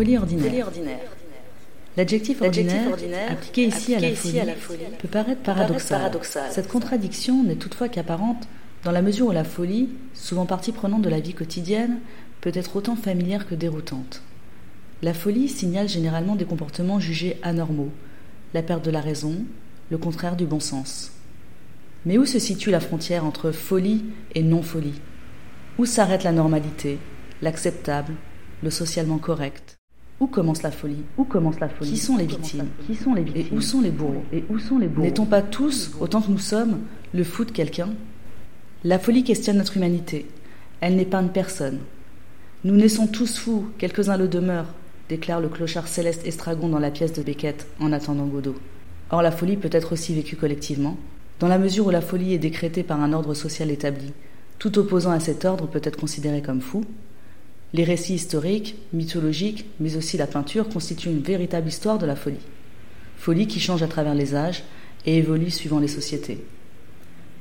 Folie ordinaire. L'adjectif ordinaire, appliqué ici, à, la folie, peut paraître paradoxal. Cette contradiction n'est toutefois qu'apparente dans la mesure où la folie, souvent partie prenante de la vie quotidienne, peut être autant familière que déroutante. La folie signale généralement des comportements jugés anormaux, la perte de la raison, le contraire du bon sens. Mais où se situe la frontière entre folie et non-folie? Où s'arrête la normalité, l'acceptable, le socialement correct? Où commence la folie? Où commence la folie? Qui sont les victimes? Qui sont les victimes Et où sont les bourreaux? Et où sont les bourreaux? N'est-on pas tous, autant que nous sommes, le fou de quelqu'un? La folie questionne notre humanité. Elle n'épargne personne. Nous naissons tous fous, quelques-uns le demeurent, déclare le clochard Céleste Estragon dans la pièce de Beckett en attendant Godot. Or la folie peut être aussi vécue collectivement, dans la mesure où la folie est décrétée par un ordre social établi. Tout opposant à cet ordre peut être considéré comme fou. Les récits historiques, mythologiques, mais aussi la peinture constituent une véritable histoire de la folie. Folie qui change à travers les âges et évolue suivant les sociétés.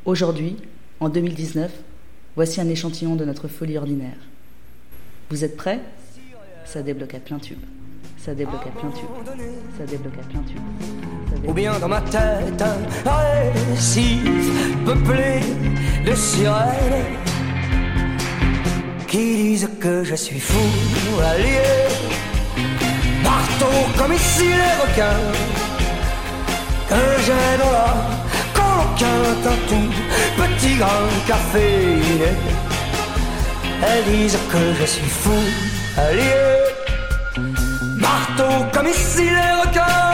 Aujourd'hui, en 2019, voici un échantillon de notre folie ordinaire. Vous êtes prêts? Ça débloque à plein tube. Ça débloque à plein tube. Ça débloque à plein tube. Ou bien dans ma tête un récif peuplé de sirènes qui disent que je suis fou, allié, marteau comme ici les requins, que j'ai dans la colloquin un tout petit grand café. Elles disent que je suis fou, allié, marteau comme ici les requins.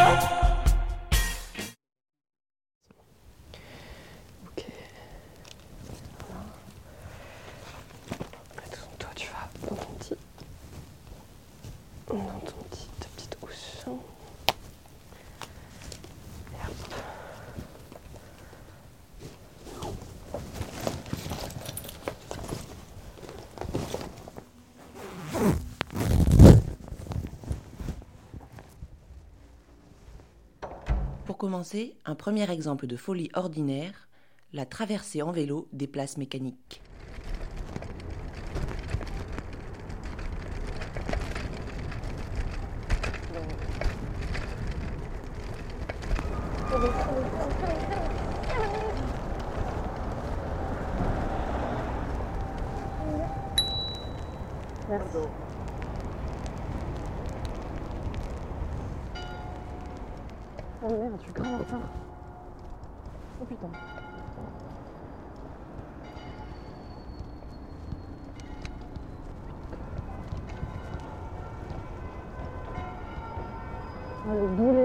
Un premier exemple de folie ordinaire, la traversée en vélo des places mécaniques. Э, Дули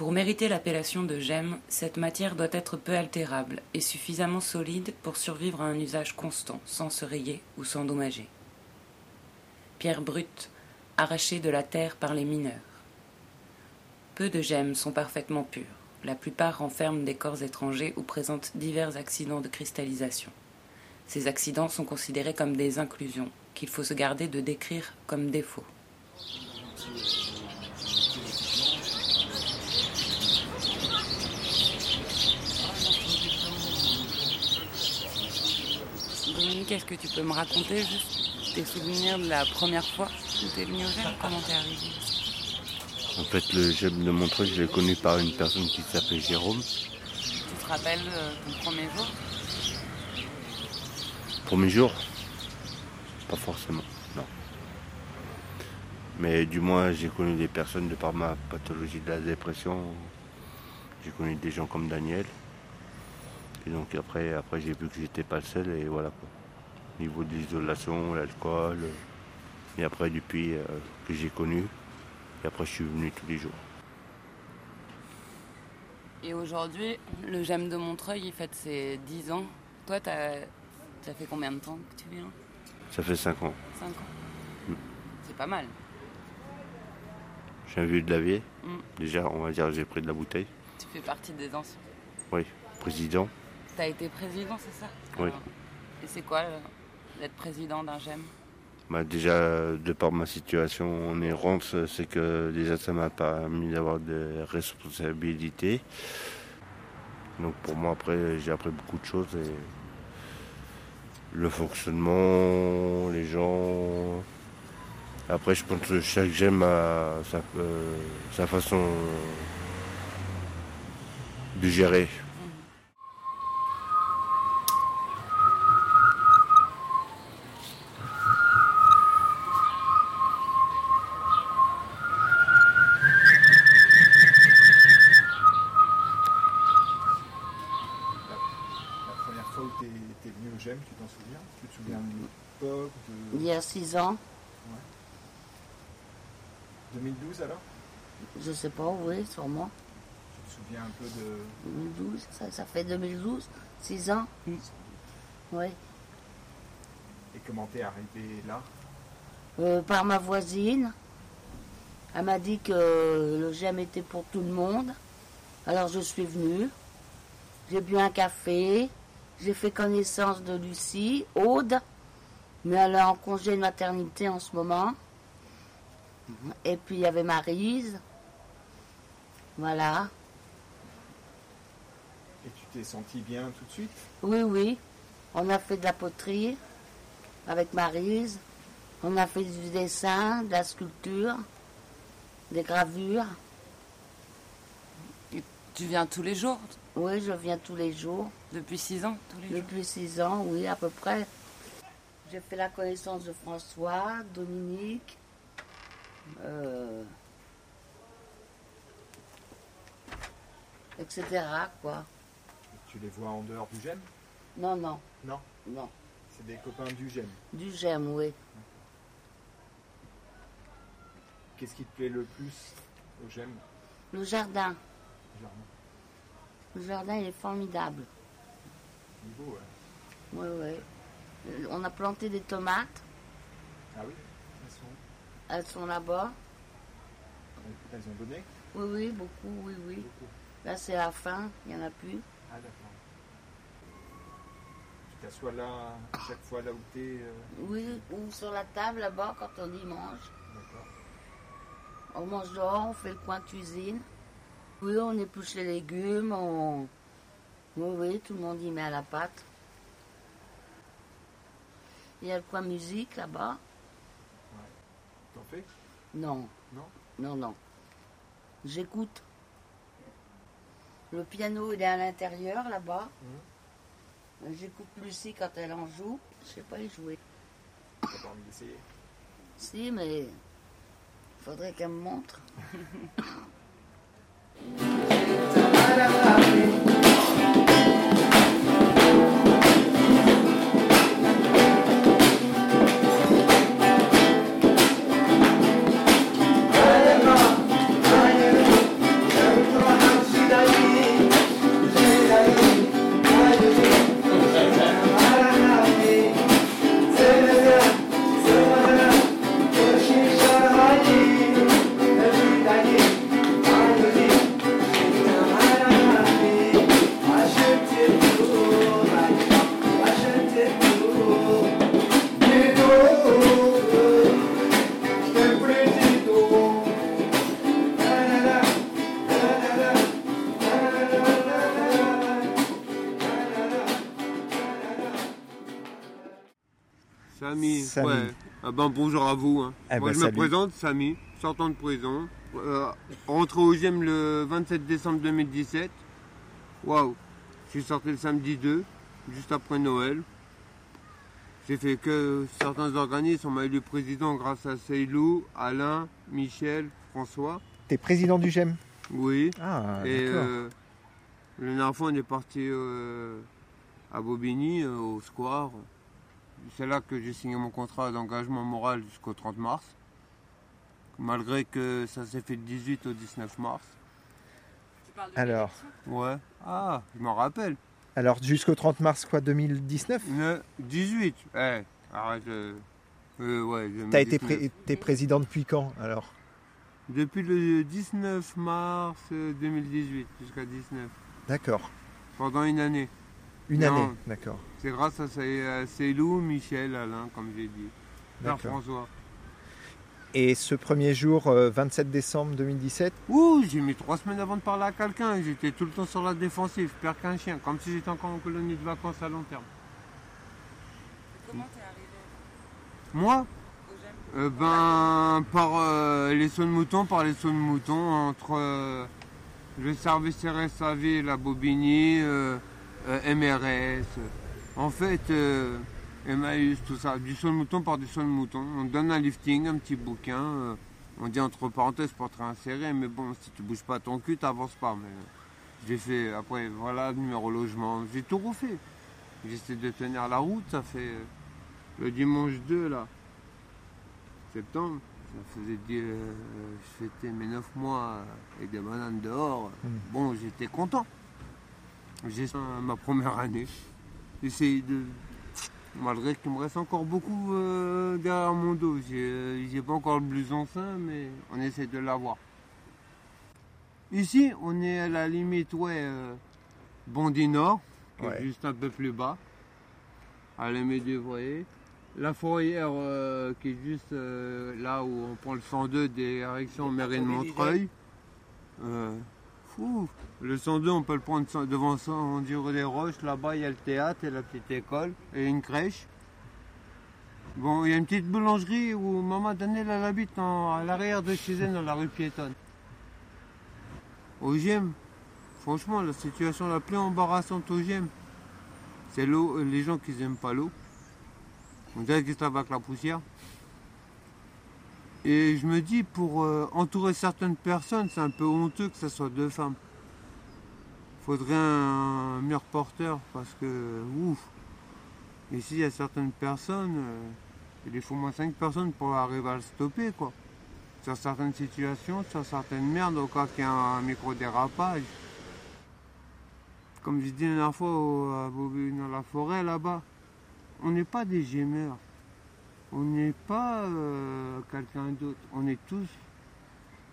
Pour mériter l'appellation de gemme, cette matière doit être peu altérable et suffisamment solide pour survivre à un usage constant, sans se rayer ou s'endommager. Pierre brute, arrachée de la terre par les mineurs. Peu de gemmes sont parfaitement pures. La plupart renferment des corps étrangers ou présentent divers accidents de cristallisation. Ces accidents sont considérés comme des inclusions, qu'il faut se garder de décrire comme défauts. Dominique, est-ce que tu peux me raconter juste tes souvenirs de la première fois où tu es venu au GEM Comment t'es arrivé En fait, le GEM de Montreux, je l'ai connu par une personne qui s'appelle Jérôme. Tu te rappelles euh, ton premier jour? Premier jour? Pas forcément, non. Mais du moins, j'ai connu des personnes de par ma pathologie de la dépression. J'ai connu des gens comme Daniel. Et donc après, après j'ai vu que j'étais pas le seul et voilà quoi. Au niveau de l'isolation, l'alcool. Et après depuis euh, que j'ai connu, et après je suis venu tous les jours. Et aujourd'hui, le GEM de Montreuil, il fête ses 10 ans. Toi, t'as ça fait combien de temps que tu viens? Ça fait 5 ans. 5 ans. Mm. C'est pas mal. J'ai un vieux de la. Mm. Déjà, on va dire j'ai pris de la bouteille. Tu fais partie des anciens. Oui, président. T'as été président, c'est ça? Oui. Alors, Et c'est quoi euh, d'être président d'un GEM Bah, déjà, de par ma situation en errance, c'est que déjà ça m'a permis d'avoir des responsabilités. Donc pour moi, après, j'ai appris beaucoup de choses. Et le fonctionnement, les gens. Après, je pense que chaque gemme a sa, euh, sa façon de gérer. La première fois où tu es, venu au GEM, tu t'en souviens Tu te souviens de l'époque Il de y a six ans, 2012 alors je sais pas, oui, sûrement. Tu te souviens un peu de. 2012, ça, ça fait 2012, six ans. Oui. Et comment t'es arrivé là? Euh, par ma voisine. Elle m'a dit que le GEM était pour tout le monde. Alors je suis venue. J'ai bu un café. J'ai fait connaissance de Lucie, Aude. Mais elle est en congé de maternité en ce moment. Et puis il y avait Marise. Voilà. Et tu t'es senti bien tout de suite? Oui, oui. On a fait de la poterie avec Marise. On a fait du dessin, de la sculpture, des gravures. Tu viens tous les jours? Oui, je viens tous les jours. Depuis 6 ans tous les jours Depuis six ans, oui, à peu près. J'ai fait la connaissance de François, Dominique. euh, etc. quoi. Tu les vois en dehors du GEM Non, non, Non, non. c'est des copains du GEM. Du j'aime, oui. Qu'est-ce qui te plaît le plus au GEM Le jardin. Le jardin, il est formidable. niveau, ouais. Oui, oui. On a planté des tomates. Ah oui? Elles, sont... Elles sont là-bas. Elles ont donné? Oui, oui, beaucoup, oui, oui. Beaucoup. Là, c'est la fin, il n'y en a plus. Ah d'accord. Tu t'assois là, à chaque fois là où t'es. euh, Oui, ou sur la table là-bas quand on y mange. D'accord. On mange dehors, on fait le coin cuisine. Oui, on épluche les légumes, on... Oui, oui, tout le monde y met à la pâte. Il y a le coin musique là-bas. T'en fais? Non, Non? Non, non. J'écoute. Le piano, il est à l'intérieur là-bas. J'écoute Lucie quand elle en joue. Je sais pas y jouer. T'as pas envie d'essayer? Si, mais faudrait qu'elle me montre. ben, bonjour à vous. hein. Eh Moi, ben, je me présente, Samy, sortant de prison. Euh, rentré au GEM le 27 décembre 2017. Waouh. Je suis sorti le samedi 2, juste après Noël. J'ai fait que certains organismes, on m'a élu président grâce à Seylou, Alain, Michel, François. T'es président du GEM Oui. Ah, Et euh, la dernière fois, on est parti euh, à Bobigny, euh, au Square. C'est là que j'ai signé mon contrat d'engagement moral jusqu'au 30 mars. Malgré que ça s'est fait du 18 au 19 mars. Alors, Ouais. Ah, je m'en rappelle. alors jusqu'au 30 mars quoi 2019 Ne- 18. Eh, arrête. euh, euh, ouais, T'as été 19. pré- t'es président depuis quand alors? Depuis le 19 mars euh, 2018 jusqu'à 19. D'accord. Pendant une année. Une Non. année, d'accord. C'est grâce à Sé- à Célou, Michel, Alain, comme j'ai dit. Père D'accord. François. Et ce premier jour, euh, 27 décembre 2017, Ouh, j'ai mis trois semaines avant de parler à quelqu'un. J'étais tout le temps sur la défensive, pire qu'un chien, comme si j'étais encore en colonie de vacances à long terme. Comment t'es arrivé? Moi? Euh, Ben, par euh, les sauts de mouton, par les sauts de mouton, entre euh, le service RSAV, la Bobigny, euh, euh, MRS. En fait, euh, Emmaüs, tout ça, du de mouton par du de mouton. On donne un lifting, un petit bouquin. euh, on dit entre parenthèses pour te réinsérer, mais bon, si tu bouges pas ton cul, t'avances pas. Mais euh, j'ai fait, après, voilà, numéro logement, j'ai tout refait. J'essaie de tenir la route, ça fait euh, le dimanche 2 là septembre, ça faisait dire, euh, je fêtais mes 9 mois avec des bananes dehors. Mm. Bon, j'étais content. J'ai euh, ma première année. J'essaie de. Malgré qu'il me reste encore beaucoup euh, derrière mon dos. J'ai euh, pas encore le blouson sein, mais on essaie de l'avoir. Ici, on est à la limite, ouais, euh, Bondy Nord, qui Ouais. est juste un peu plus bas, à la du voyez. La fourrière euh, qui est juste euh, là où on prend le 102 direction mairie de Montreuil. Le 102, on peut le prendre devant ça, on des roches. Là-bas, il y a le théâtre et la petite école et une crèche. Bon, il y a une petite boulangerie où maman Daniel habite à l'arrière de chez elle, dans la rue piétonne. Au GEM, franchement, la situation la plus embarrassante au GEM, c'est l'eau, les gens qui n'aiment pas l'eau. On dirait qu'ils travaillent avec la poussière. Et je me dis, pour euh, entourer certaines personnes, c'est un peu honteux que ce soit deux femmes. Faudrait un mur porteur parce que, ouf. Ici, il y a certaines personnes, euh, il faut au moins cinq personnes pour arriver à le stopper, quoi. Sur certaines situations, sur certaines merdes, au cas qu'il y a un micro-dérapage. Comme j'ai dit la dernière fois à dans la forêt là-bas, on n'est pas des gémeurs. On n'est pas euh, quelqu'un d'autre. On est tous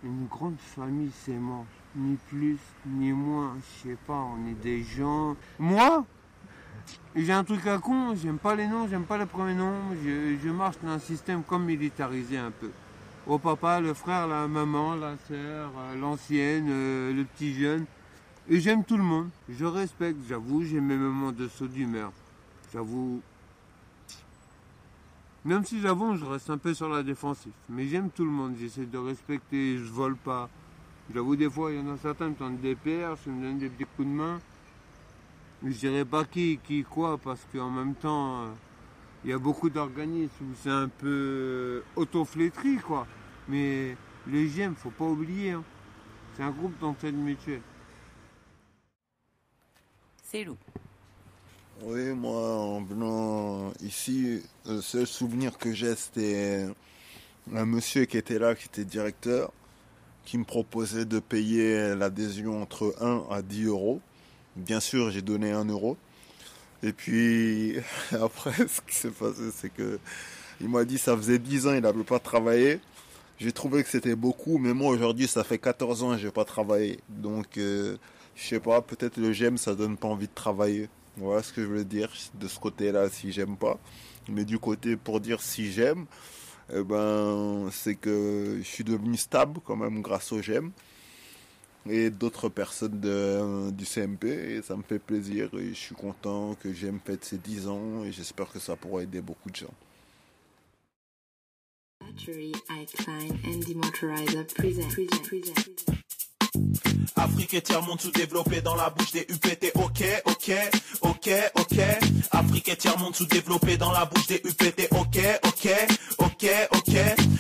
une grande famille s'aimant. Ni plus, ni moins. Je sais pas, on est des gens. Moi, j'ai un truc à con. J'aime pas les noms, j'aime pas les premiers noms. Je, je marche dans un système comme militarisé un peu. Au papa, le frère, la maman, la sœur, euh, l'ancienne, euh, le petit jeune. Et j'aime tout le monde. Je respecte, j'avoue, j'ai mes moments de saut d'humeur. J'avoue, même si j'avoue, je reste un peu sur la défensive. Mais j'aime tout le monde, j'essaie de respecter, je vole pas. J'avoue, des fois, il y en a certains qui me tendent des perches, qui me donnent des petits coups de main. Je dirais pas qui, qui, quoi, parce qu'en même temps, euh, il y a beaucoup d'organismes où c'est un peu euh, auto-flétri, quoi. Mais les GEM, faut pas oublier, hein. c'est un groupe d'entraide mutuelle. C'est loup. Oui, moi, en venant ici, le seul souvenir que j'ai, c'était un monsieur qui était là, qui était directeur, qui me proposait de payer l'adhésion entre 1 à 10 euros. Bien sûr, j'ai donné 1 euro. Et puis, après, ce qui s'est passé, c'est que il m'a dit ça faisait 10 ans, il n'avait pas travaillé. J'ai trouvé que c'était beaucoup, mais moi, aujourd'hui, ça fait 14 ans et j'ai pas travaillé. Donc, euh, je sais pas, peut-être le j'aime, ça donne pas envie de travailler. Voilà ce que je voulais dire de ce côté-là, si j'aime pas. Mais du côté pour dire si j'aime, eh ben, c'est que je suis devenu stable quand même grâce au j'aime et d'autres personnes de- du CMP et ça me fait plaisir et je suis content que j'aime fête ses 10 ans et j'espère que ça pourra aider beaucoup de gens. Factory, I and Demotorizer present. Afrique et tiers-monde sous-développé dans la bouche des UPT, ok, ok, ok, ok. Afrique et tiers-monde sous-développé dans la bouche des UPT, ok, ok, ok, ok.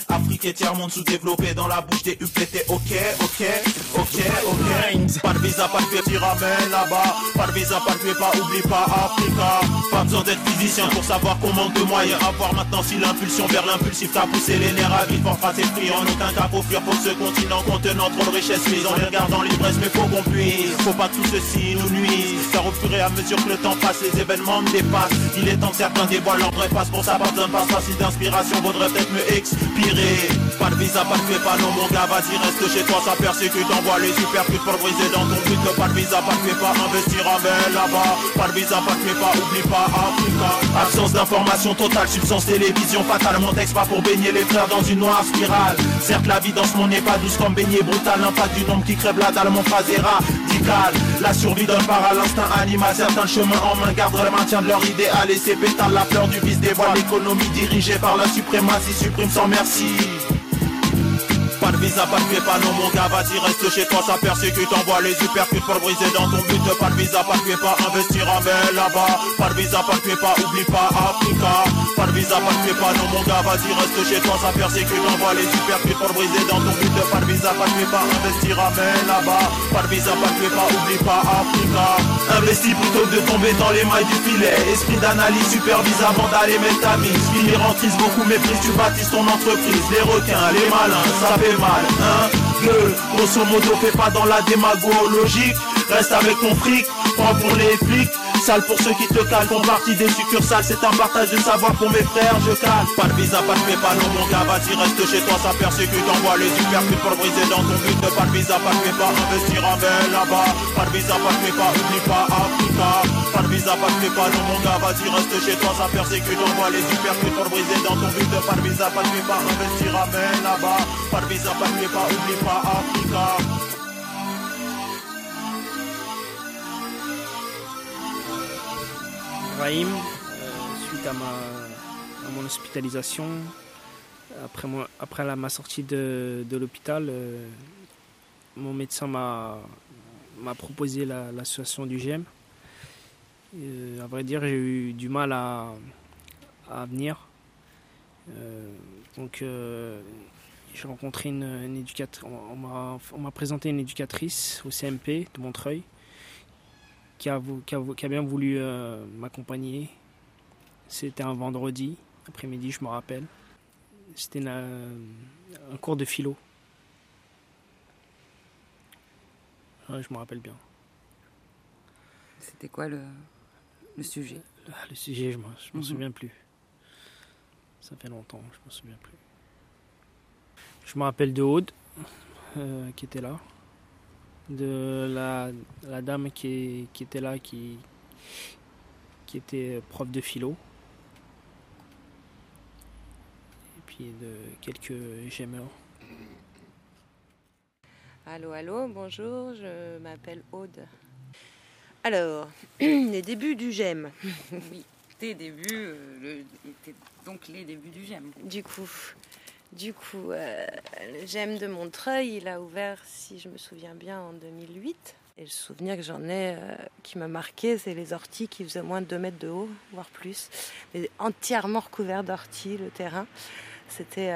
Afrique et tiers-monde sous-développé dans la bouche des UPT, ok, ok, ok, ok. Pas de visa, pas de ramènes là-bas. Pas de visa, pas de pas, oublie pas Africa. Pas besoin d'être physicien pour savoir manque de moyens à voir maintenant si l'impulsion vers l'impulsif t'a poussé les nerfs à vivre tracer le prix en aucun cas pour ce continent contenant trop de richesses mises en regardant l'ivresse mais faut qu'on puisse. Faut pas tout ceci nous nuise. Car au fur à mesure que le temps passe les événements me dépassent. Il est temps que certains dévoilent leur vrai face. Pour ça pas de passe d'inspiration vaudrait peut-être me expirer. Pas de visa, pas de pas non mon gars Vas-y reste chez toi ça persécute Envoie les supercutes pour briser dans ton but. Pas de visa, pas de pas Investir en belle là-bas. Pas de visa, pas de pas Oublie pas Africa. Absence d'information totale Substance télévision fatalement texte pas pour baigner les frères dans une noire spirale. Certes la vie dans ce monde n'est pas douce comme baigner brutal L'impact du nombre qui crève la dalle mon radicale La survie donne part à l'instinct animal. Certains chemins en main gardent le maintien de leur idéal. Et c'est pétale la fleur du vice dévoile L'économie dirigée par la suprématie. Supprime sans merci pas de visa, pas de pas non mon gars, vas-y reste chez toi, ça persécute, envoie les hypercutes pour briser dans ton but, pas de visa, pas de pas, investir en belle là-bas, pas de visa, pas de pas, oublie pas Africa, pas de visa, pas de pas non mon gars, vas-y reste chez toi, ça persécute, envoie les hypercutes pour briser dans ton but, pas de visa, pas de pas, investir en belle là-bas, pas de visa, pas de pas, oublie pas Africa, investis plutôt de tomber dans les mailles du filet, esprit d'analyse, supervise avant d'aller mettre ta mise, finir en crise, beaucoup méprise, tu bâtis ton entreprise, les requins, les malins, ça fait mal, hein, grosso modo fais pas dans la démagogie, reste avec ton fric, prends pour les flics, sale pour ceux qui te calent, font partie des succursales, c'est un partage de savoir pour mes frères, je cale, pas de visa, pas de pas non mon gars, vas-y reste chez toi, ça persécute, envoie les supercutes pour briser dans ton but, pas de visa, pas de pas, investir en belle là-bas, pas de visa, pas de pas, oublie pas Africa, pas de visa, pas de pas non mon gars, vas-y reste chez toi, ça persécute, envoie les supercutes pour briser dans ton but, pas de visa, pas de pas, investir belle là-bas, pas de visa, pas de pas, oublie pas Africa. Brahim, euh, suite à ma, à mon hospitalisation, après, moi, après la, ma sortie de, de l'hôpital, euh, mon médecin m'a, proposé la- l'association du GEM. Euh, à vrai dire, j'ai eu du mal à, à venir. Euh, donc, euh, j'ai rencontré une, éducatrice. On, m'a, présenté une éducatrice au CMP de Montreuil qui a, bien voulu m'accompagner. C'était un vendredi après-midi, je me rappelle. C'était un cours de philo. Je me rappelle bien. C'était quoi le, le sujet Ah, Le sujet, je m'en Mhm. souviens plus. Ça fait longtemps, je m'en souviens plus. Je me rappelle de Aude, euh, qui était là. De la, la dame qui, qui était là, qui, qui était prof de philo. Et puis de quelques gemeurs. Allô, allô, bonjour, je m'appelle Aude. Alors, les débuts du GEM. Oui, tes débuts, euh, le- tes- donc les débuts du GEM. Du coup, du coup euh, le GEM de Montreuil, il a ouvert, si je me souviens bien, en 2008. Et le souvenir que j'en ai, euh, qui m'a marqué, c'est les orties qui faisaient moins de 2 mètres de haut, voire plus. Mais entièrement recouvert d'orties, le terrain. C'était.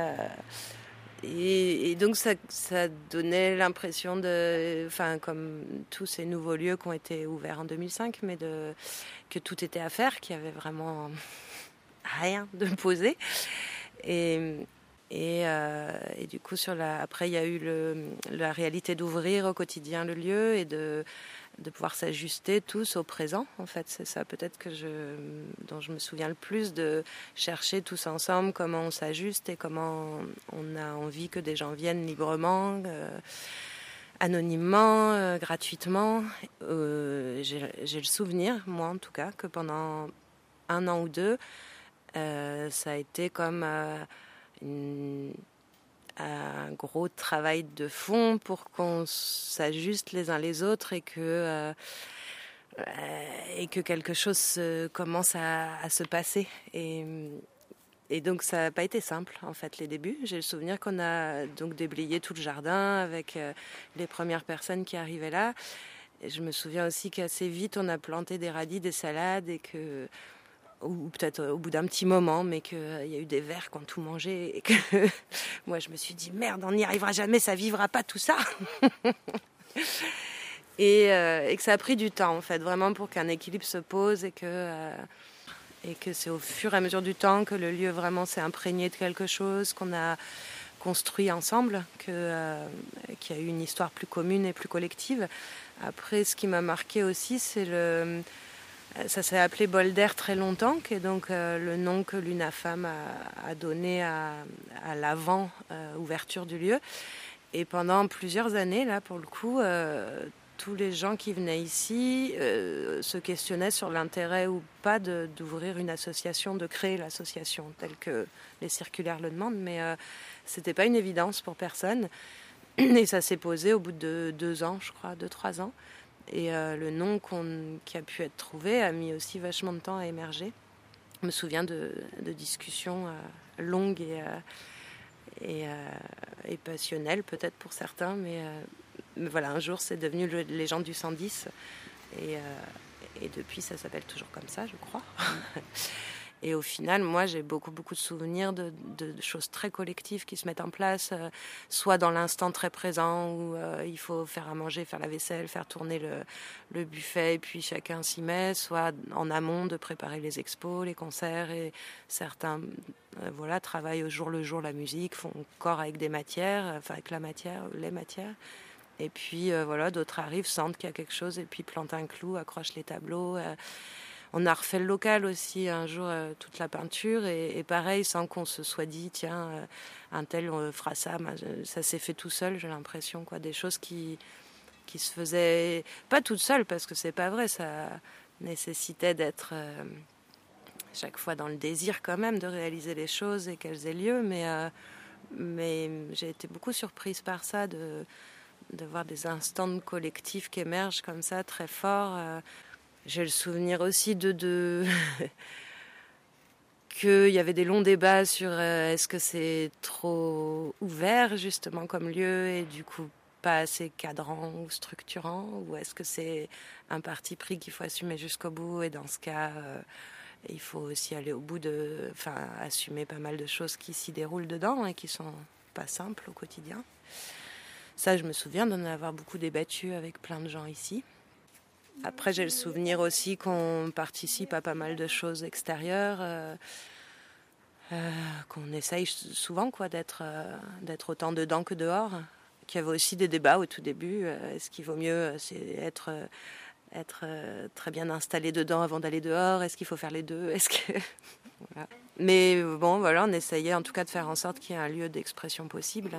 Et, donc ça, donnait l'impression de, enfin comme tous ces nouveaux lieux qui ont été ouverts en 2005, mais de, que tout était à faire, qu'il y avait vraiment rien de posé. Et, et, euh, du coup, après, il y a eu la réalité d'ouvrir au quotidien le lieu et de, de pouvoir s'ajuster tous au présent. En fait, c'est ça peut-être que je, dont je me souviens le plus de chercher tous ensemble comment on s'ajuste et comment on a envie que des gens viennent librement. euh, anonymement, euh, gratuitement. Euh, J'ai le souvenir, moi en tout cas, que pendant un an ou deux, ça a été comme une- un gros travail de fond pour qu'on s'ajuste les uns les autres et que, euh, et que quelque chose se- commence à, se passer. Et, et donc ça n'a pas été simple en fait les débuts. J'ai le souvenir qu'on a donc déblayé tout le jardin avec euh, les premières personnes qui arrivaient là. Et je me souviens aussi qu'assez vite on a planté des radis, des salades et que ou peut-être au bout d'un petit moment, mais qu'il y a eu des vers qui ont tout mangé et que moi je me suis dit merde, on n'y arrivera jamais, ça vivra pas tout ça. et, euh, et, que ça a pris du temps en fait, vraiment pour qu'un équilibre se pose et que euh, que c'est au fur et à mesure du temps que le lieu vraiment s'est imprégné de quelque chose qu'on a construit ensemble, euh, qu'il y a eu une histoire plus commune et plus collective. Après, ce qui m'a marqué aussi, c'est le ça s'est appelé Bolder très longtemps, qui est donc euh, le nom que l'UNAFAM a, donné à, à l'avant-ouverture du lieu. Et pendant plusieurs années, là, pour le coup, euh, tous les gens qui venaient ici euh, se questionnaient sur l'intérêt ou pas d'ouvrir une association, de créer l'association, telle que les circulaires le demandent, mais euh, ce n'était pas une évidence pour personne. Et ça s'est posé au bout de deux ans, je crois, deux, trois ans. Et euh, le nom qui a pu être trouvé a mis aussi vachement de temps à émerger. Je me souviens de, de discussions longues et, et, et passionnelles, peut-être pour certains, mais mais voilà, un jour, c'est devenu le Légende du 110. Et, euh, et depuis, ça s'appelle toujours comme ça, je crois. Et au final, moi, j'ai beaucoup, beaucoup de souvenirs de, choses très collectives qui se mettent en place, euh, soit dans l'instant très présent où euh, il faut faire à manger, faire la vaisselle, faire tourner le, buffet, et puis chacun s'y met, soit en amont de préparer les expos, les concerts, et certains voilà, travaillent au jour le jour la musique, font corps avec des matières, enfin avec la matière, les matières. Et puis euh, voilà, d'autres arrivent, sentent qu'il y a quelque chose et puis plantent un clou, accrochent les tableaux. Euh. on a refait le local aussi un jour, euh, toute la peinture, et, pareil, sans qu'on se soit dit, tiens, un tel fera ça, ça s'est fait tout seul, j'ai l'impression, quoi, des choses qui, qui se faisaient pas toutes seules, parce que c'est pas vrai, ça nécessitait d'être chaque fois dans le désir quand même de réaliser les choses et qu'elles aient lieu, mais, mais j'ai été beaucoup surprise par ça, de de voir des instants collectifs qui émergent comme ça, très forts. Euh, j'ai le souvenir aussi de, de... qu'il y avait des longs débats sur euh, est-ce que c'est trop ouvert justement comme lieu et du coup pas assez cadrant ou structurant ou est-ce que c'est un parti pris qu'il faut assumer jusqu'au bout et dans ce cas euh, il faut aussi aller au bout de enfin assumer pas mal de choses qui s'y déroulent dedans et qui sont pas simples au quotidien. Ça, je me souviens d'en avoir beaucoup débattu avec plein de gens ici. Après, j'ai le souvenir aussi qu'on participe à pas mal de choses extérieures, euh, euh, qu'on essaye souvent quoi d'être euh, d'être autant dedans que dehors. Qu'il y avait aussi des débats au tout début. Est-ce qu'il vaut mieux c'est être être très bien installé dedans avant d'aller dehors? Est-ce qu'il faut faire les deux? Est-ce que. Mais bon, voilà, on essayait en tout cas de faire en sorte qu'il y ait un lieu d'expression possible.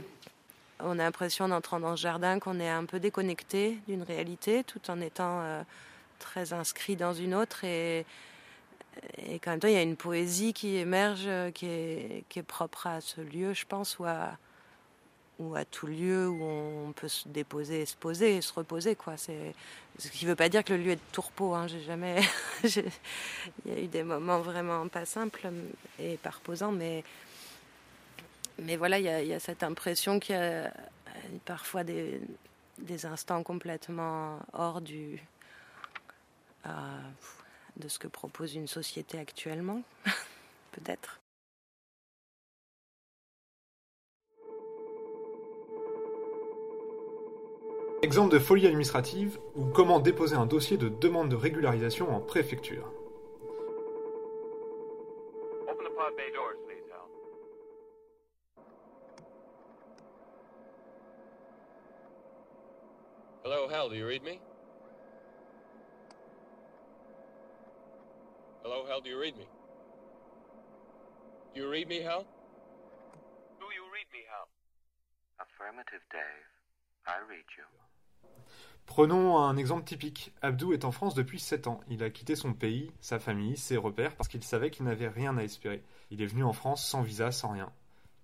On a l'impression d'entrer dans ce jardin qu'on est un peu déconnecté d'une réalité tout en étant euh, très inscrit dans une autre et, et qu'en même il y a une poésie qui émerge euh, qui est, propre à ce lieu je pense ou à, ou à tout lieu où on peut se déposer se poser se reposer quoi c'est ce qui ne veut pas dire que le lieu est de tourpeau hein. j'ai jamais il y a eu des moments vraiment pas simples et pas reposants mais mais voilà, il y, a cette impression qu'il y a euh, parfois des, instants complètement hors du, euh, de ce que propose une société actuellement, peut-être. Exemple de folie administrative ou comment déposer un dossier de demande de régularisation en préfecture. Hello, Hal, do you read me? Hello, Hal, do you read me? Do you read me, Hal? Do you read me, Hal? Affirmative, Dave. I read you. Prenons un exemple typique. Abdou est en France depuis 7 ans. Il a quitté son pays, sa famille, ses repères, parce qu'il savait qu'il n'avait rien à espérer. Il est venu en France sans visa, sans rien.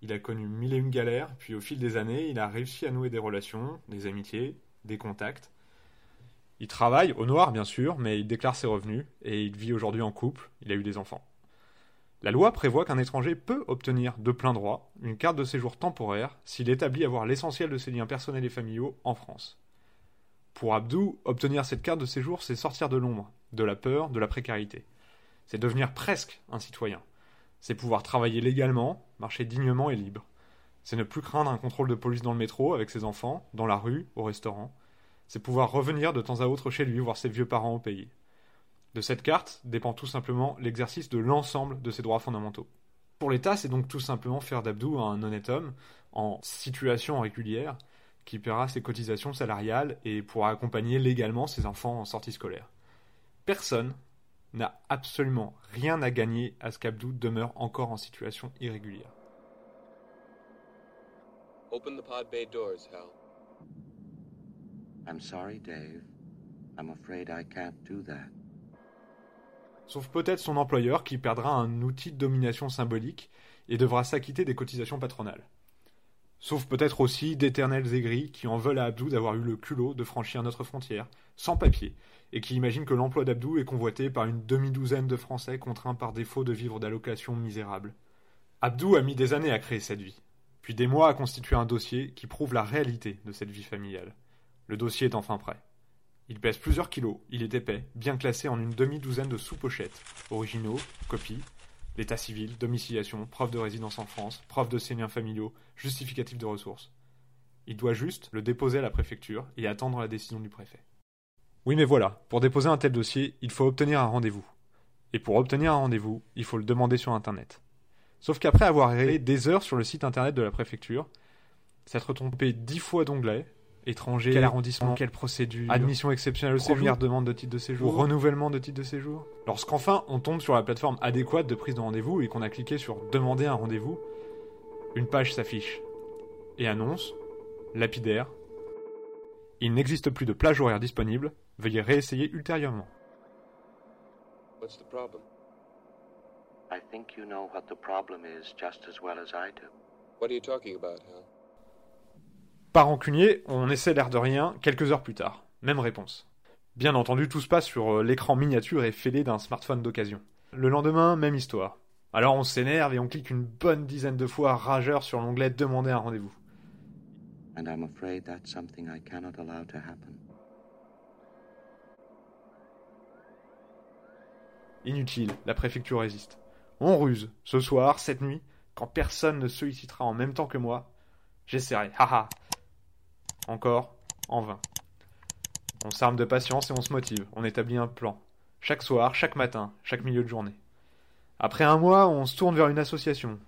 Il a connu mille et une galères, puis au fil des années, il a réussi à nouer des relations, des amitiés, des contacts. Il travaille au noir, bien sûr, mais il déclare ses revenus et il vit aujourd'hui en couple. Il a eu des enfants. La loi prévoit qu'un étranger peut obtenir de plein droit une carte de séjour temporaire s'il établit avoir l'essentiel de ses liens personnels et familiaux en France. Pour Abdou, obtenir cette carte de séjour, c'est sortir de l'ombre, de la peur, de la précarité. C'est devenir presque un citoyen. C'est pouvoir travailler légalement, marcher dignement et libre. C'est ne plus craindre un contrôle de police dans le métro avec ses enfants, dans la rue, au restaurant. C'est pouvoir revenir de temps à autre chez lui voir ses vieux parents au pays. De cette carte dépend tout simplement l'exercice de l'ensemble de ses droits fondamentaux. Pour l'État, c'est donc tout simplement faire d'Abdou un honnête homme, en situation régulière, qui paiera ses cotisations salariales et pourra accompagner légalement ses enfants en sortie scolaire. Personne n'a absolument rien à gagner à ce qu'Abdou demeure encore en situation irrégulière. Open the pod bay doors, Hal. I'm sorry, Dave. I'm afraid I can't do that. Sauf peut-être son employeur qui perdra un outil de domination symbolique et devra s'acquitter des cotisations patronales. Sauf peut-être aussi d'éternels aigris qui en veulent à Abdou d'avoir eu le culot de franchir notre frontière, sans papier, et qui imaginent que l'emploi d'Abdou est convoité par une demi-douzaine de Français contraints par défaut de vivre d'allocations misérables. Abdou a mis des années à créer cette vie, puis des mois à constituer un dossier qui prouve la réalité de cette vie familiale. Le dossier est enfin prêt. Il pèse plusieurs kilos, il est épais, bien classé en une demi-douzaine de sous-pochettes, originaux, copies, l'état civil, domiciliation, preuve de résidence en France, preuve de ses liens familiaux, justificatif de ressources. Il doit juste le déposer à la préfecture et attendre la décision du préfet. Oui mais voilà, pour déposer un tel dossier, il faut obtenir un rendez-vous. Et pour obtenir un rendez-vous, il faut le demander sur Internet. Sauf qu'après avoir erré des heures sur le site Internet de la préfecture, s'être trompé dix fois d'onglet, étranger, quel arrondissement, quelle procédure, admission exceptionnelle au séjour, demande de titre de séjour, renouvellement de titre de séjour. Lorsqu'enfin on tombe sur la plateforme adéquate de prise de rendez-vous et qu'on a cliqué sur demander un rendez-vous, une page s'affiche et annonce, lapidaire, il n'existe plus de plage horaire disponible, veuillez réessayer ultérieurement. What's the problem? I think you know what the problem is just as well as I do. What are you talking about, Hal? Par rancunier, on essaie l'air de rien quelques heures plus tard. Même réponse. Bien entendu, tout se passe sur euh, l'écran miniature et fêlé d'un smartphone d'occasion. Le lendemain, même histoire. Alors on s'énerve et on clique une bonne dizaine de fois rageur sur l'onglet Demander un rendez-vous. And I'm afraid that's something I cannot allow to happen. Inutile, la préfecture résiste. On ruse, ce soir, cette nuit, quand personne ne sollicitera en même temps que moi. J'essaierai, haha. Encore, en vain. On s'arme de patience et on se motive, on établit un plan. Chaque soir, chaque matin, chaque milieu de journée. Après un mois, on se tourne vers une association.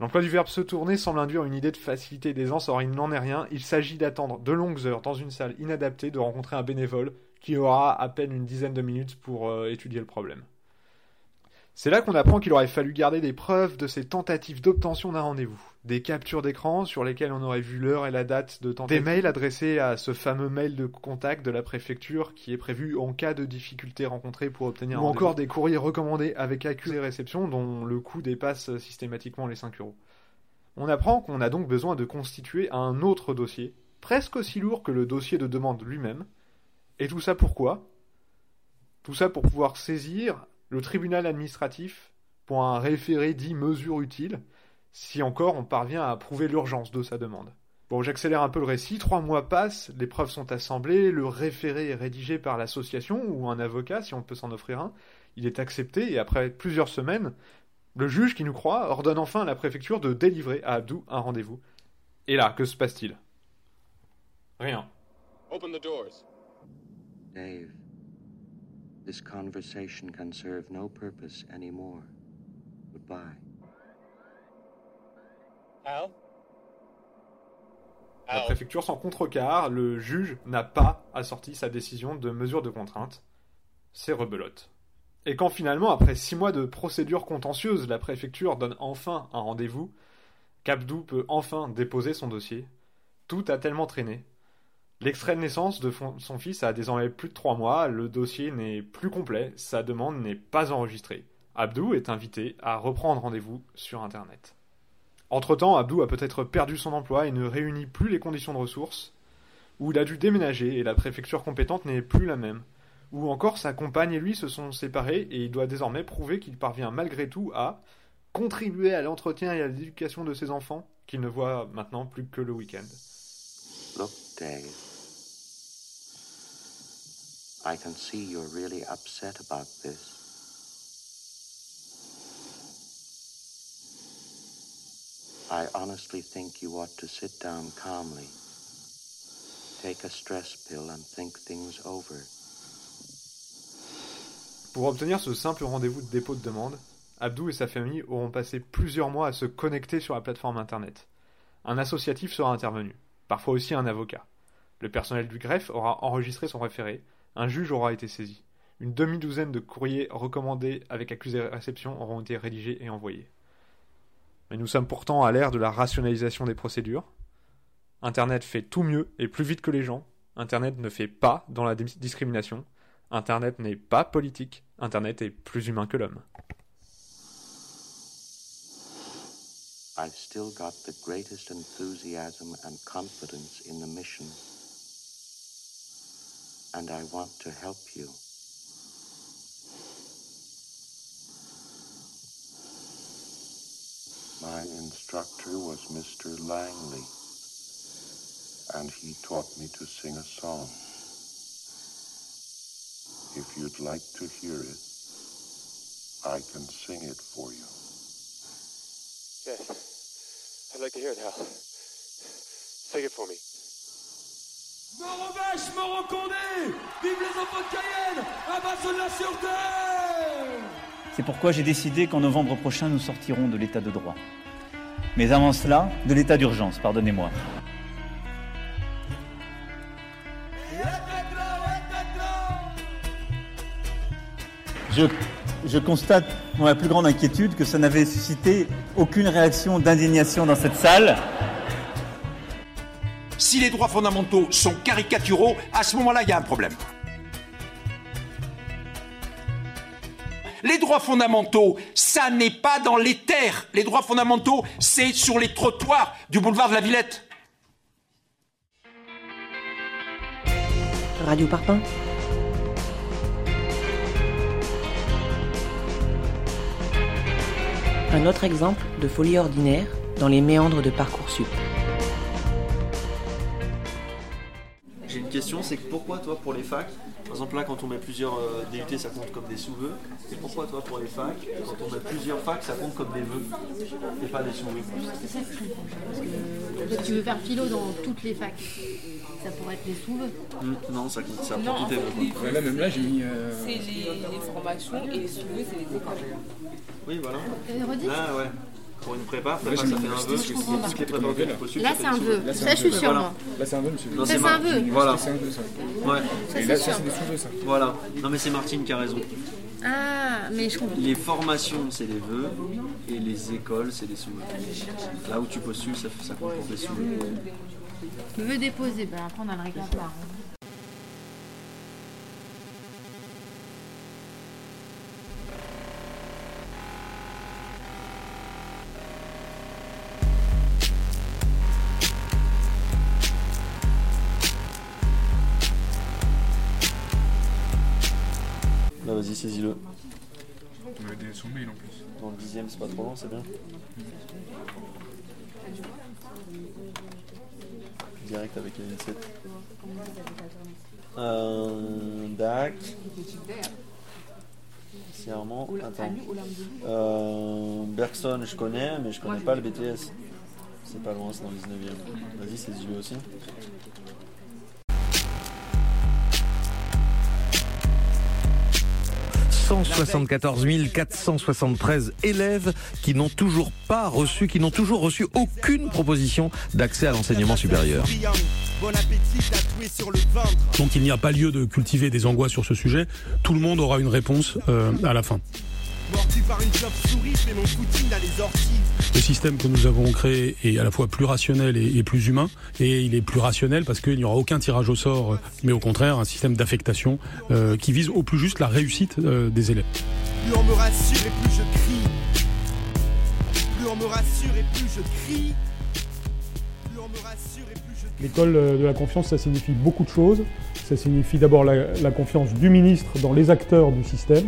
L'emploi du verbe se tourner semble induire une idée de facilité et d'aisance, or il n'en est rien. Il s'agit d'attendre de longues heures dans une salle inadaptée, de rencontrer un bénévole qui aura à peine une dizaine de minutes pour euh, étudier le problème. C'est là qu'on apprend qu'il aurait fallu garder des preuves de ces tentatives d'obtention d'un rendez-vous. Des captures d'écran sur lesquelles on aurait vu l'heure et la date de tentative. Des mails adressés à ce fameux mail de contact de la préfecture qui est prévu en cas de difficulté rencontrée pour obtenir un Ou encore des courriers recommandés avec accusé réception dont le coût dépasse systématiquement les 5 euros. On apprend qu'on a donc besoin de constituer un autre dossier, presque aussi lourd que le dossier de demande lui-même. Et tout ça pourquoi? Tout ça pour pouvoir saisir le tribunal administratif pour un référé dit mesure utile, si encore on parvient à prouver l'urgence de sa demande. Bon, j'accélère un peu le récit, trois mois passent, les preuves sont assemblées, le référé est rédigé par l'association ou un avocat, si on peut s'en offrir un, il est accepté, et après plusieurs semaines, le juge qui nous croit ordonne enfin à la préfecture de délivrer à Abdou un rendez-vous. Et là, que se passe-t-il? Rien. Open the doors. Dave, this conversation can serve no purpose anymore. Goodbye. Hal? La préfecture s'en contrecarre, le juge n'a pas assorti sa décision de mesure de contrainte. C'est rebelote. Et quand finalement, après six mois de procédure contentieuse, la préfecture donne enfin un rendez-vous, qu'Abdou peut enfin déposer son dossier, tout a tellement traîné. L'extrait de naissance de son fils a désormais plus de trois mois, le dossier n'est plus complet, sa demande n'est pas enregistrée. Abdou est invité à reprendre rendez-vous sur Internet. Entre-temps, Abdou a peut-être perdu son emploi et ne réunit plus les conditions de ressources, ou il a dû déménager et la préfecture compétente n'est plus la même, Ou encore sa compagne et lui se sont séparés et il doit désormais prouver qu'il parvient malgré tout à contribuer à l'entretien et à l'éducation de ses enfants, qu'il ne voit maintenant plus que le week-end. I can see you're really upset about this. I honestly think you ought to sit down calmly. Take a stress pill and think things over. Pour obtenir ce simple rendez-vous de dépôt de demande, Abdou et sa famille auront passé plusieurs mois à se connecter sur la plateforme internet. Un associatif sera intervenu, parfois aussi un avocat. Le personnel du greffe aura enregistré son référé, un juge aura été saisi. Une demi-douzaine de courriers recommandés avec accusé réception auront été rédigés et envoyés. Mais nous sommes pourtant à l'ère de la rationalisation des procédures. Internet fait tout mieux et plus vite que les gens. Internet ne fait pas dans la discrimination. Internet n'est pas politique. Internet est plus humain que l'homme. I've still got the greatest enthusiasm and confidence in the mission. And I want to help you. My instructor was Mr. Langley, and he taught me to sing a song. If you'd like to hear it, I can sing it for you. Yes. I'd like to hear it, Hal. Sing it for me. C'est pourquoi j'ai décidé qu'en novembre prochain, nous sortirons de l'état de droit. Mais avant cela, de l'état d'urgence, pardonnez-moi. Je constate, dans la plus grande inquiétude, que ça n'avait suscité aucune réaction d'indignation dans cette salle. Si les droits fondamentaux sont caricaturaux, à ce moment-là, il y a un problème. Les droits fondamentaux, ça n'est pas dans les terres. Les droits fondamentaux, c'est sur les trottoirs du boulevard de la Villette. Radio Parpaing Un autre exemple de folie ordinaire dans les méandres de Parcoursup. Question, c'est que pourquoi toi pour les facs, par exemple là quand on met plusieurs euh, DUT ça compte comme des sous-vœux, et pourquoi toi pour les facs, quand on met plusieurs facs ça compte comme des vœux et pas des sous-vœux? C'est ça que je comprends. Parce que tu veux faire philo dans toutes les facs. Ça pourrait être les sous-vœux. Hmm, Non, ça compte ça fait, vœux. les- là, même là, j'ai mis, euh, C'est les, les formations et les sous-vœux, c'est les écoles. Oui voilà. Euh, redis Là ouais. Pour une prépa, Là, prépa ça fait un vœu, toutes les prépas auxquelles tu postules, Là, c'est un vœu. Ça, je suis sûre, moi. Là, c'est un vœu, monsieur. Non, Ça, c'est un vœu. Voilà. C'est un vœu, ça. Ouais. Et c'est là, ça, c'est des sous-vœux, ça. Voilà. Non mais c'est Martine qui a raison. Ah, mais je comprends. Les formations, c'est des vœux, et les écoles, c'est des sous-vœux. Là où tu postules, ça, ça compte pour des sous-vœux. Vœu déposé, ben après on a le réclatoire. Saisis-le. On avait des sous-mails en plus. Dans le dixième, c'est pas trop long, c'est bien. Direct avec la ligne 7. Euh, DAC. Serment. Attends. Euh, Bergson, je connais, mais je connais pas le BTS. C'est pas loin, c'est dans le 19ème. Vas-y, saisis-le aussi. « 174 473 élèves qui n'ont toujours pas reçu, qui n'ont toujours reçu aucune proposition d'accès à l'enseignement supérieur. Donc il n'y a pas lieu de cultiver des angoisses sur ce sujet. Tout le monde aura une réponse euh, à la fin. Mordu par une chauve-souris, fait mon footing dans les orties. Le système que nous avons créé est à la fois plus rationnel et, et plus humain. Et il est plus rationnel parce qu'il n'y aura aucun tirage au sort, mais au contraire un système d'affectation euh, qui vise au plus juste la réussite euh, des élèves. Plus on me rassure et plus je crie. Plus on me rassure et plus je crie. Plus on me L'école euh, de la confiance, ça signifie beaucoup de choses. Ça signifie d'abord la, la confiance du ministre dans les acteurs du système.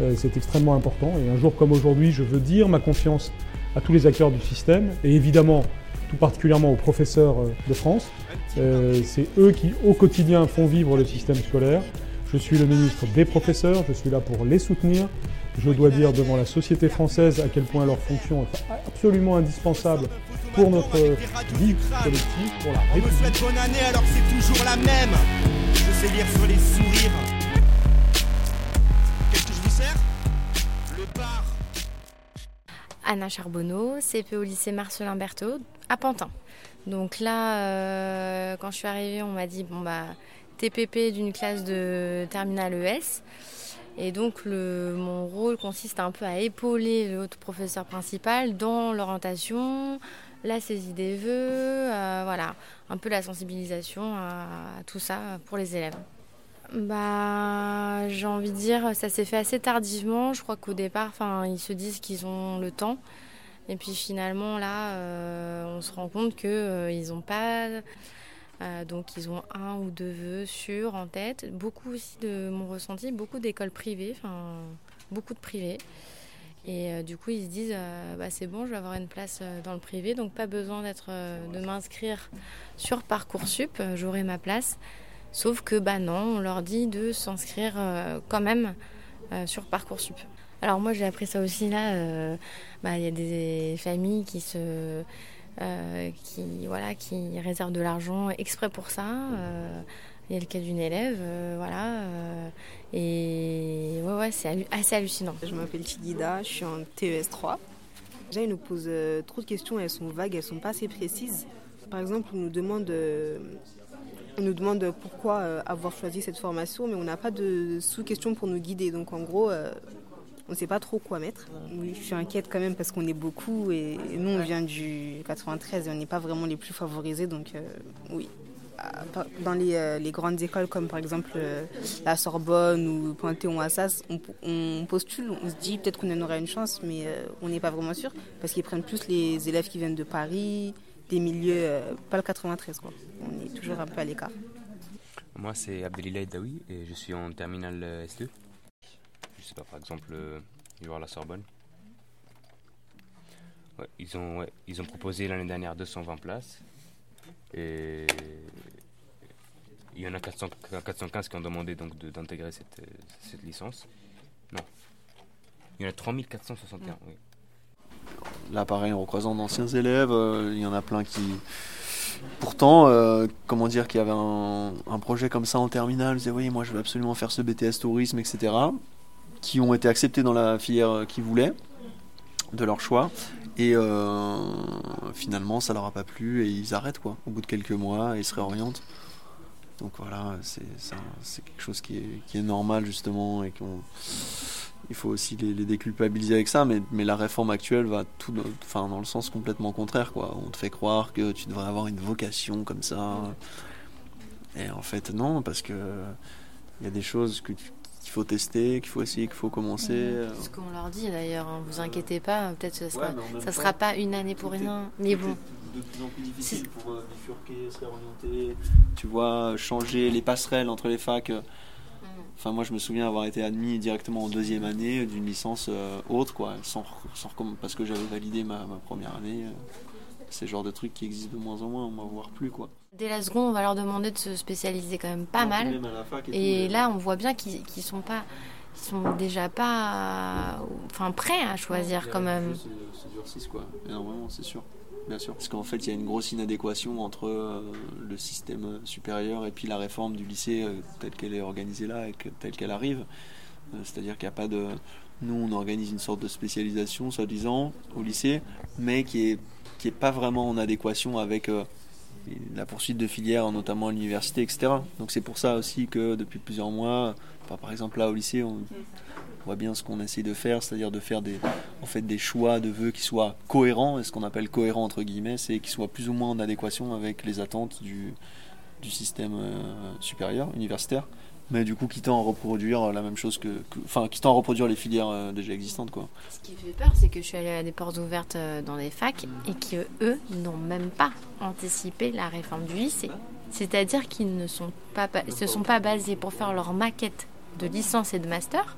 Euh, C'est extrêmement important. Et un jour comme aujourd'hui, je veux dire ma confiance à tous les acteurs du système et évidemment tout particulièrement aux professeurs euh, de France. Euh, C'est eux qui au quotidien font vivre le système scolaire. Je suis le ministre des professeurs, je suis là pour les soutenir. Je dois dire devant la société française à quel point leur fonction est absolument indispensable pour notre vie collective, pour la souhaite bonne année alors que c'est toujours la même. Je sais lire sur les sourires. Anna Charbonneau, CP au lycée Marcelin Berthaud, à Pantin. Donc là, euh, quand je suis arrivée, on m'a dit bon bah TPP d'une classe de terminale ES. Et donc mon rôle consiste un peu à épauler l'autre professeur principal dans l'orientation, la saisie des vœux, euh, voilà, un peu la sensibilisation à tout ça pour les élèves. Bah, j'ai envie de dire, ça s'est fait assez tardivement. Je crois qu'au départ, ils se disent qu'ils ont le temps. Et puis finalement, là, euh, on se rend compte qu'ils n'ont pas. euh, donc, ils ont un ou deux vœux sûrs en tête. Beaucoup aussi de mon ressenti, beaucoup d'écoles privées, enfin, beaucoup de privés. Et euh, du coup, ils se disent, euh, bah, c'est bon, je vais avoir une place euh, dans le privé, donc pas besoin d'être, euh, de m'inscrire sur Parcoursup, euh, j'aurai ma place. Sauf que bah non, on leur dit de s'inscrire euh, quand même euh, sur Parcoursup. Alors moi j'ai appris ça aussi là, euh, bah, il y a des familles qui se qui voilà qui réservent de l'argent exprès pour ça. il y a le cas d'une élève, voilà, et ouais ouais c'est assez hallucinant. Je m'appelle Chigida, je suis en TES3. Déjà, ils nous posent trop de questions, elles sont vagues, elles sont pas assez précises. Par exemple, on nous demande, on nous demande pourquoi euh, avoir choisi cette formation, mais on n'a pas de sous-questions pour nous guider. Donc, en gros, euh, on ne sait pas trop quoi mettre. Oui, je suis inquiète quand même parce qu'on est beaucoup et nous, on vient du 93 et on n'est pas vraiment les plus favorisés. Donc, euh, oui. Ah, Dans les, les grandes écoles comme par exemple euh, la Sorbonne ou Panthéon-Assas, on, on postule, on se dit peut-être qu'on en aura une chance, mais euh, on n'est pas vraiment sûr parce qu'ils prennent plus les élèves qui viennent de Paris, des milieux, euh, pas le 93 quoi. On est toujours un peu à l'écart. Moi, c'est Abdelillah Daoui et je suis en terminale euh, S2. Je sais pas, par exemple, euh, il va y avoir la Sorbonne. Ouais, ils, ont, ouais, ils ont proposé l'année dernière 220 places. Et il y en a 400 415 qui ont demandé donc de- d'intégrer cette, euh, cette licence. Non. Il y en a 3461, oui. Là, pareil, en recroisant d'anciens élèves, euh, il y en a plein qui. Pourtant, euh, comment dire, qu'il y avait un, projet comme ça en terminale, ils disaient oui, moi je veux absolument faire ce BTS tourisme, etc. Qui ont été acceptés dans la filière qu'ils voulaient, de leur choix. Et euh, finalement, ça leur a pas plu et ils arrêtent quoi. Au bout de quelques mois, ils se réorientent. Donc voilà, c'est quelque chose qui est, qui est normal justement et qu'on il faut aussi les, les déculpabiliser avec ça, mais, mais la réforme actuelle va tout, dans- enfin, dans le sens complètement contraire. Quoi. On te fait croire que tu devrais avoir une vocation comme ça. Et en fait, non, parce que il y a des choses que tu- qu'il faut tester, qu'il faut essayer, qu'il faut commencer. C'est ce qu'on leur dit d'ailleurs, hein, vous inquiétez pas, peut-être que ça Ouais, temps, sera pas une année pour rien. Mais bon, de plus en plus difficile pour euh, bifurquer, se réorienter, tu vois, changer les passerelles entre les facs. euh. Enfin, moi, je me souviens avoir été admis directement en deuxième année d'une licence euh, haute, quoi, sans, sans parce que j'avais validé ma, ma première année. euh. C'est le genre de truc qui existe de moins en moins, on va voir plus, quoi. dès la seconde, on va leur demander de se spécialiser quand même pas Non, mal. même à la fac et Et tout, là, on voit bien qu'ils qu'ils sont pas, ils sont déjà pas, enfin prêts à choisir quand même. se durcissent, quoi. Énormément, c'est sûr. Bien sûr. Parce qu'en fait, il y a une grosse inadéquation entre euh, le système supérieur et puis la réforme du lycée euh, telle qu'elle est organisée là et telle qu'elle arrive. Euh, C'est-à-dire qu'il n'y a pas de. Nous, on organise une sorte de spécialisation, soi-disant, au lycée, mais qui est, qui est pas vraiment en adéquation avec la poursuite de filières, notamment à l'université, etc. Donc c'est pour ça aussi que depuis plusieurs mois, par exemple là au lycée, on voit bien ce qu'on essaye de faire, c'est-à-dire de faire des, en fait, des choix de vœux qui soient cohérents, et ce qu'on appelle cohérent entre guillemets, c'est qui soient plus ou moins en adéquation avec les attentes du, système euh, supérieur, universitaire, mais du coup qui tend à reproduire la même chose que, que- enfin qui tend à reproduire les filières euh, déjà existantes quoi. Ce qui fait peur, c'est que je suis allée à des portes ouvertes euh, dans des facs et que eux n'ont même pas anticipé la réforme du lycée. C'est-à-dire qu'ils ne se sont pas basés pour faire leur maquette de licence et de master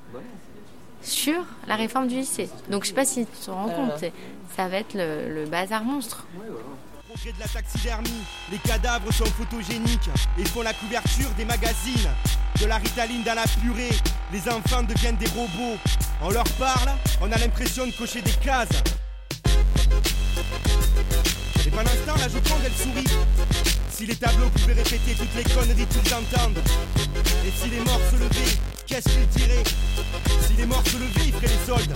sur la réforme du lycée. Donc je sais pas si tu te rends Euh. compte, ça va être le, le bazar monstre. De la taxidermie, les cadavres sont photogéniques et font la couverture des magazines. De la ritaline dans la purée, les enfants deviennent des robots. On leur parle, on a l'impression de cocher des cases. Et pendant ce temps, la Joconde, elle sourit. Si les tableaux pouvaient répéter toutes les conneries qu'ils entendent, et si les morts se levaient, qu'est-ce qu'ils diraient? Si les morts se levaient, ils feraient les soldes.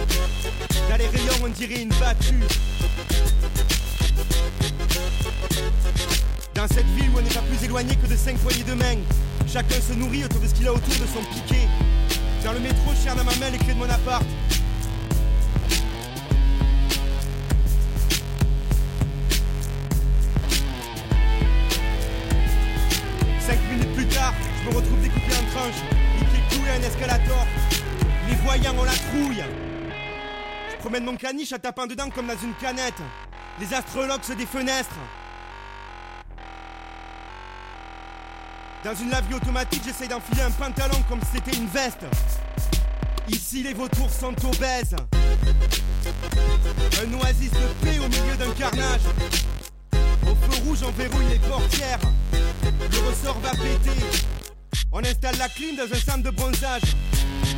Dans les rayons, on dirait une battue. Dans cette ville où on n'est pas plus éloigné que de cinq poignées de main, chacun se nourrit autour de ce qu'il a autour de son piquet. Dans le métro, je dans ma main les clés de mon appart. Je me retrouve découpé en tranches, cloués à un escalator. Les voyants ont la trouille. Je promène mon caniche à tapant dedans comme dans une canette. Les astrologues se des fenêtres. Dans une laverie automatique, j'essaye d'enfiler un pantalon comme si c'était une veste. Ici, les vautours sont obèses. Un oasis de paix au milieu d'un carnage. Au feu rouge, on verrouille les portières. Le ressort va péter. On installe la clim dans un centre de bronzage.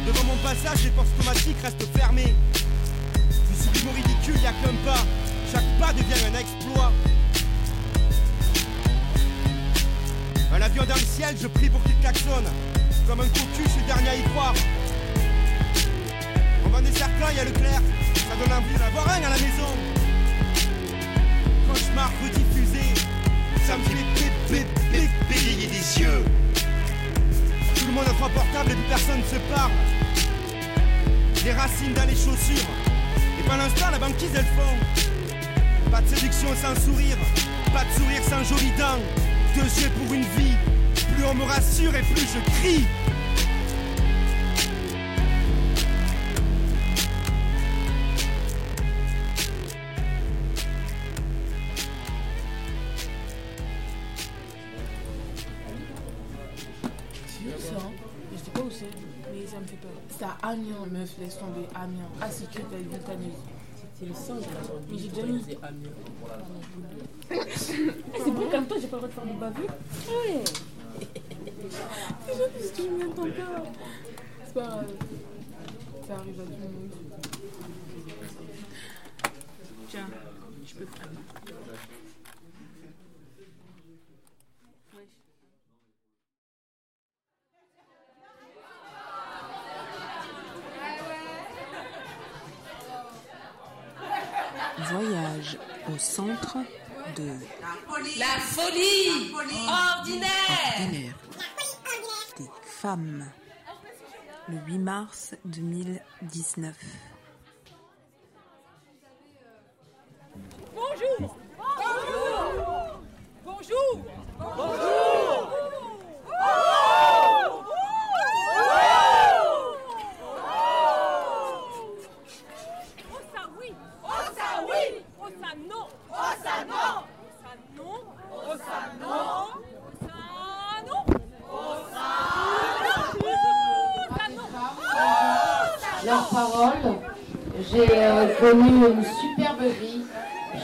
Devant mon passage, les portes automatiques restent fermées. Du sublime au ridicule, y a qu'un pas. Chaque pas devient un exploit. Un avion dans le ciel, je prie pour qu'il klaxonne. Comme un cocu, je suis le dernier à y croire. On vend des cercueils à Leclerc, ça donne envie d'en avoir un à la maison. Cauchemar rediffusé, ça me fait. Tout le monde a trois portables et plus personne ne se parle. Des racines dans les chaussures. Et ce temps, la banquise elle fond. Pas de séduction sans sourire, pas de sourire sans joli dents. Deux yeux pour une vie, plus on me rassure et plus je crie. C'est ça. Je sais pas où c'est, mais ça me fait peur. C'est à Amiens, meuf, laisse tomber. Amiens. Ah, si tu t'as vu ta C'est le sang, Mais j'ai déjà mis. C'est bon, comme toi, j'ai pas le droit de faire des bavures Ouais. Déjà, parce que je pas. C'est pas grave. Ça arrive à tout le monde. Tiens, je peux faire. Voyage au centre de Ordinaire. Ordinaire. Des femmes. Le 8 mars 2019. Bonjour. Bonjour. Bonjour. Bonjour Oh ça oui Oh ça oui Oh ça non Oh ça non Oh ça non Oh ça non Oh ça non Oh ça non Oh ça non leurs paroles. J'ai euh, connu une superbe vie.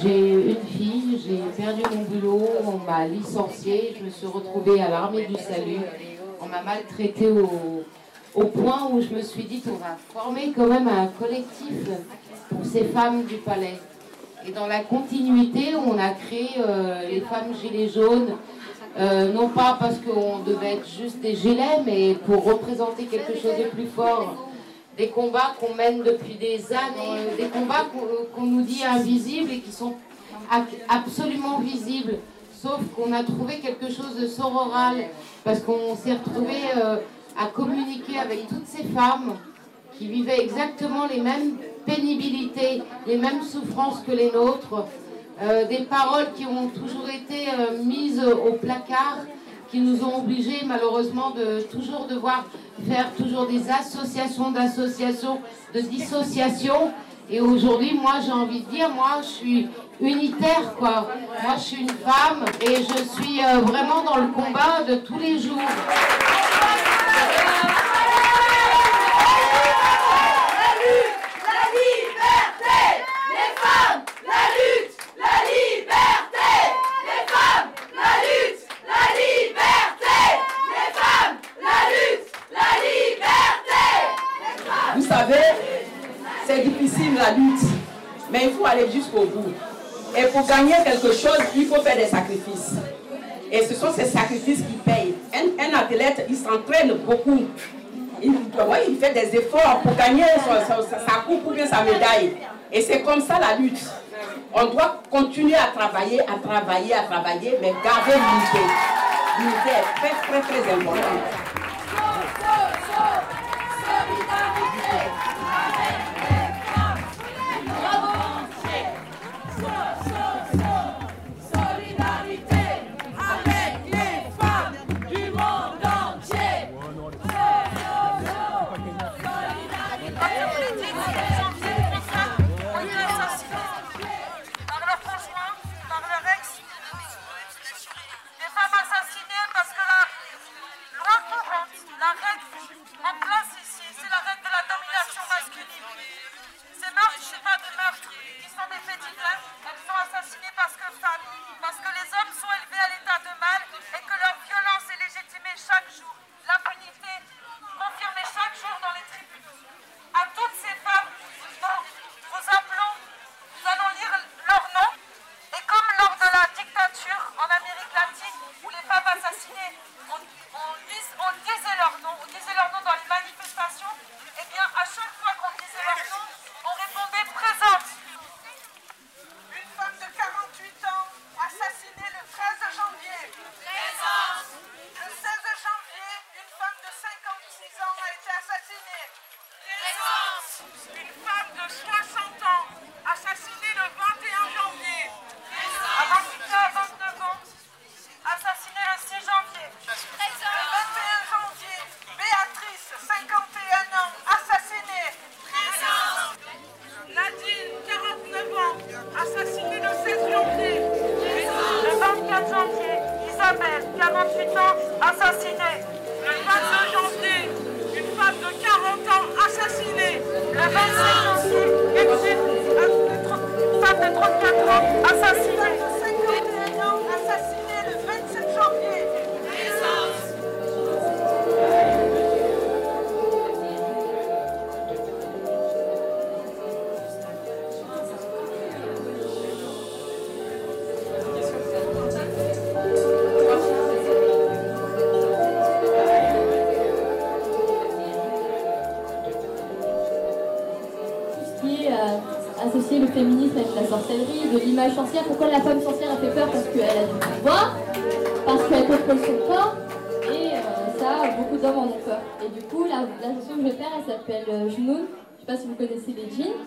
J'ai une fille, j'ai perdu mon boulot, on m'a licenciée, je me suis retrouvée à l'armée du salut. On m'a maltraitée au, point où je me suis dit on va former quand même un collectif pour ces femmes du palais. Et dans la continuité, on a créé euh, les femmes gilets jaunes, euh, non pas parce qu'on devait être juste des gilets, mais pour représenter quelque chose de plus fort. Des combats qu'on mène depuis des années, des combats qu'on nous dit invisibles et qui sont absolument visibles. Sauf qu'on a trouvé quelque chose de sororal, parce qu'on s'est retrouvé euh, à communiquer avec toutes ces femmes qui vivaient exactement les mêmes pénibilités, les mêmes souffrances que les nôtres, euh, des paroles qui ont toujours été euh, mises au placard, qui nous ont obligés malheureusement de toujours devoir faire toujours des associations d'associations, de dissociation. Et aujourd'hui, moi j'ai envie de dire, moi je suis unitaire quoi. Moi je suis une femme et je suis euh, vraiment dans le combat de tous les jours. La liberté Les femmes La lutte La liberté Les femmes La lutte La liberté Les femmes La lutte La liberté Vous savez, c'est difficile la lutte, mais il faut aller jusqu'au bout. Et pour gagner quelque chose, il faut faire des sacrifices. Et ce sont ces sacrifices qui payent. Un, athlète, il s'entraîne beaucoup. Il, il fait des efforts pour gagner sa coupe ou bien sa médaille. Et c'est comme ça la lutte. On doit continuer à travailler, à travailler, à travailler, mais garder l'unité. L'unité est très, très, très importante. Assassinée. Le 22 janvier, une femme de 40 ans, assassinée. Le 27 janvier, une femme de 34 ans, assassinée. Féminisme avec la sorcellerie, de l'image sorcière. Pourquoi la femme sorcière a fait peur? Parce qu'elle a du pouvoir, parce qu'elle contrôle son corps, et euh, ça, beaucoup d'hommes en ont peur. Et du coup, la, la chanson que je vais faire, elle s'appelle euh, Jnoun. Je sais pas si vous connaissez les djinns,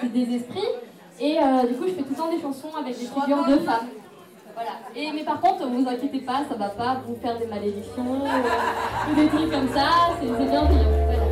c'est des esprits. Et euh, du coup, je fais tout le temps des chansons avec des figures de femmes. Voilà. Et, mais par contre, vous inquiétez pas, ça va pas vous faire des malédictions euh, ou des trucs comme ça, c'est c'est bienveillant. Voilà,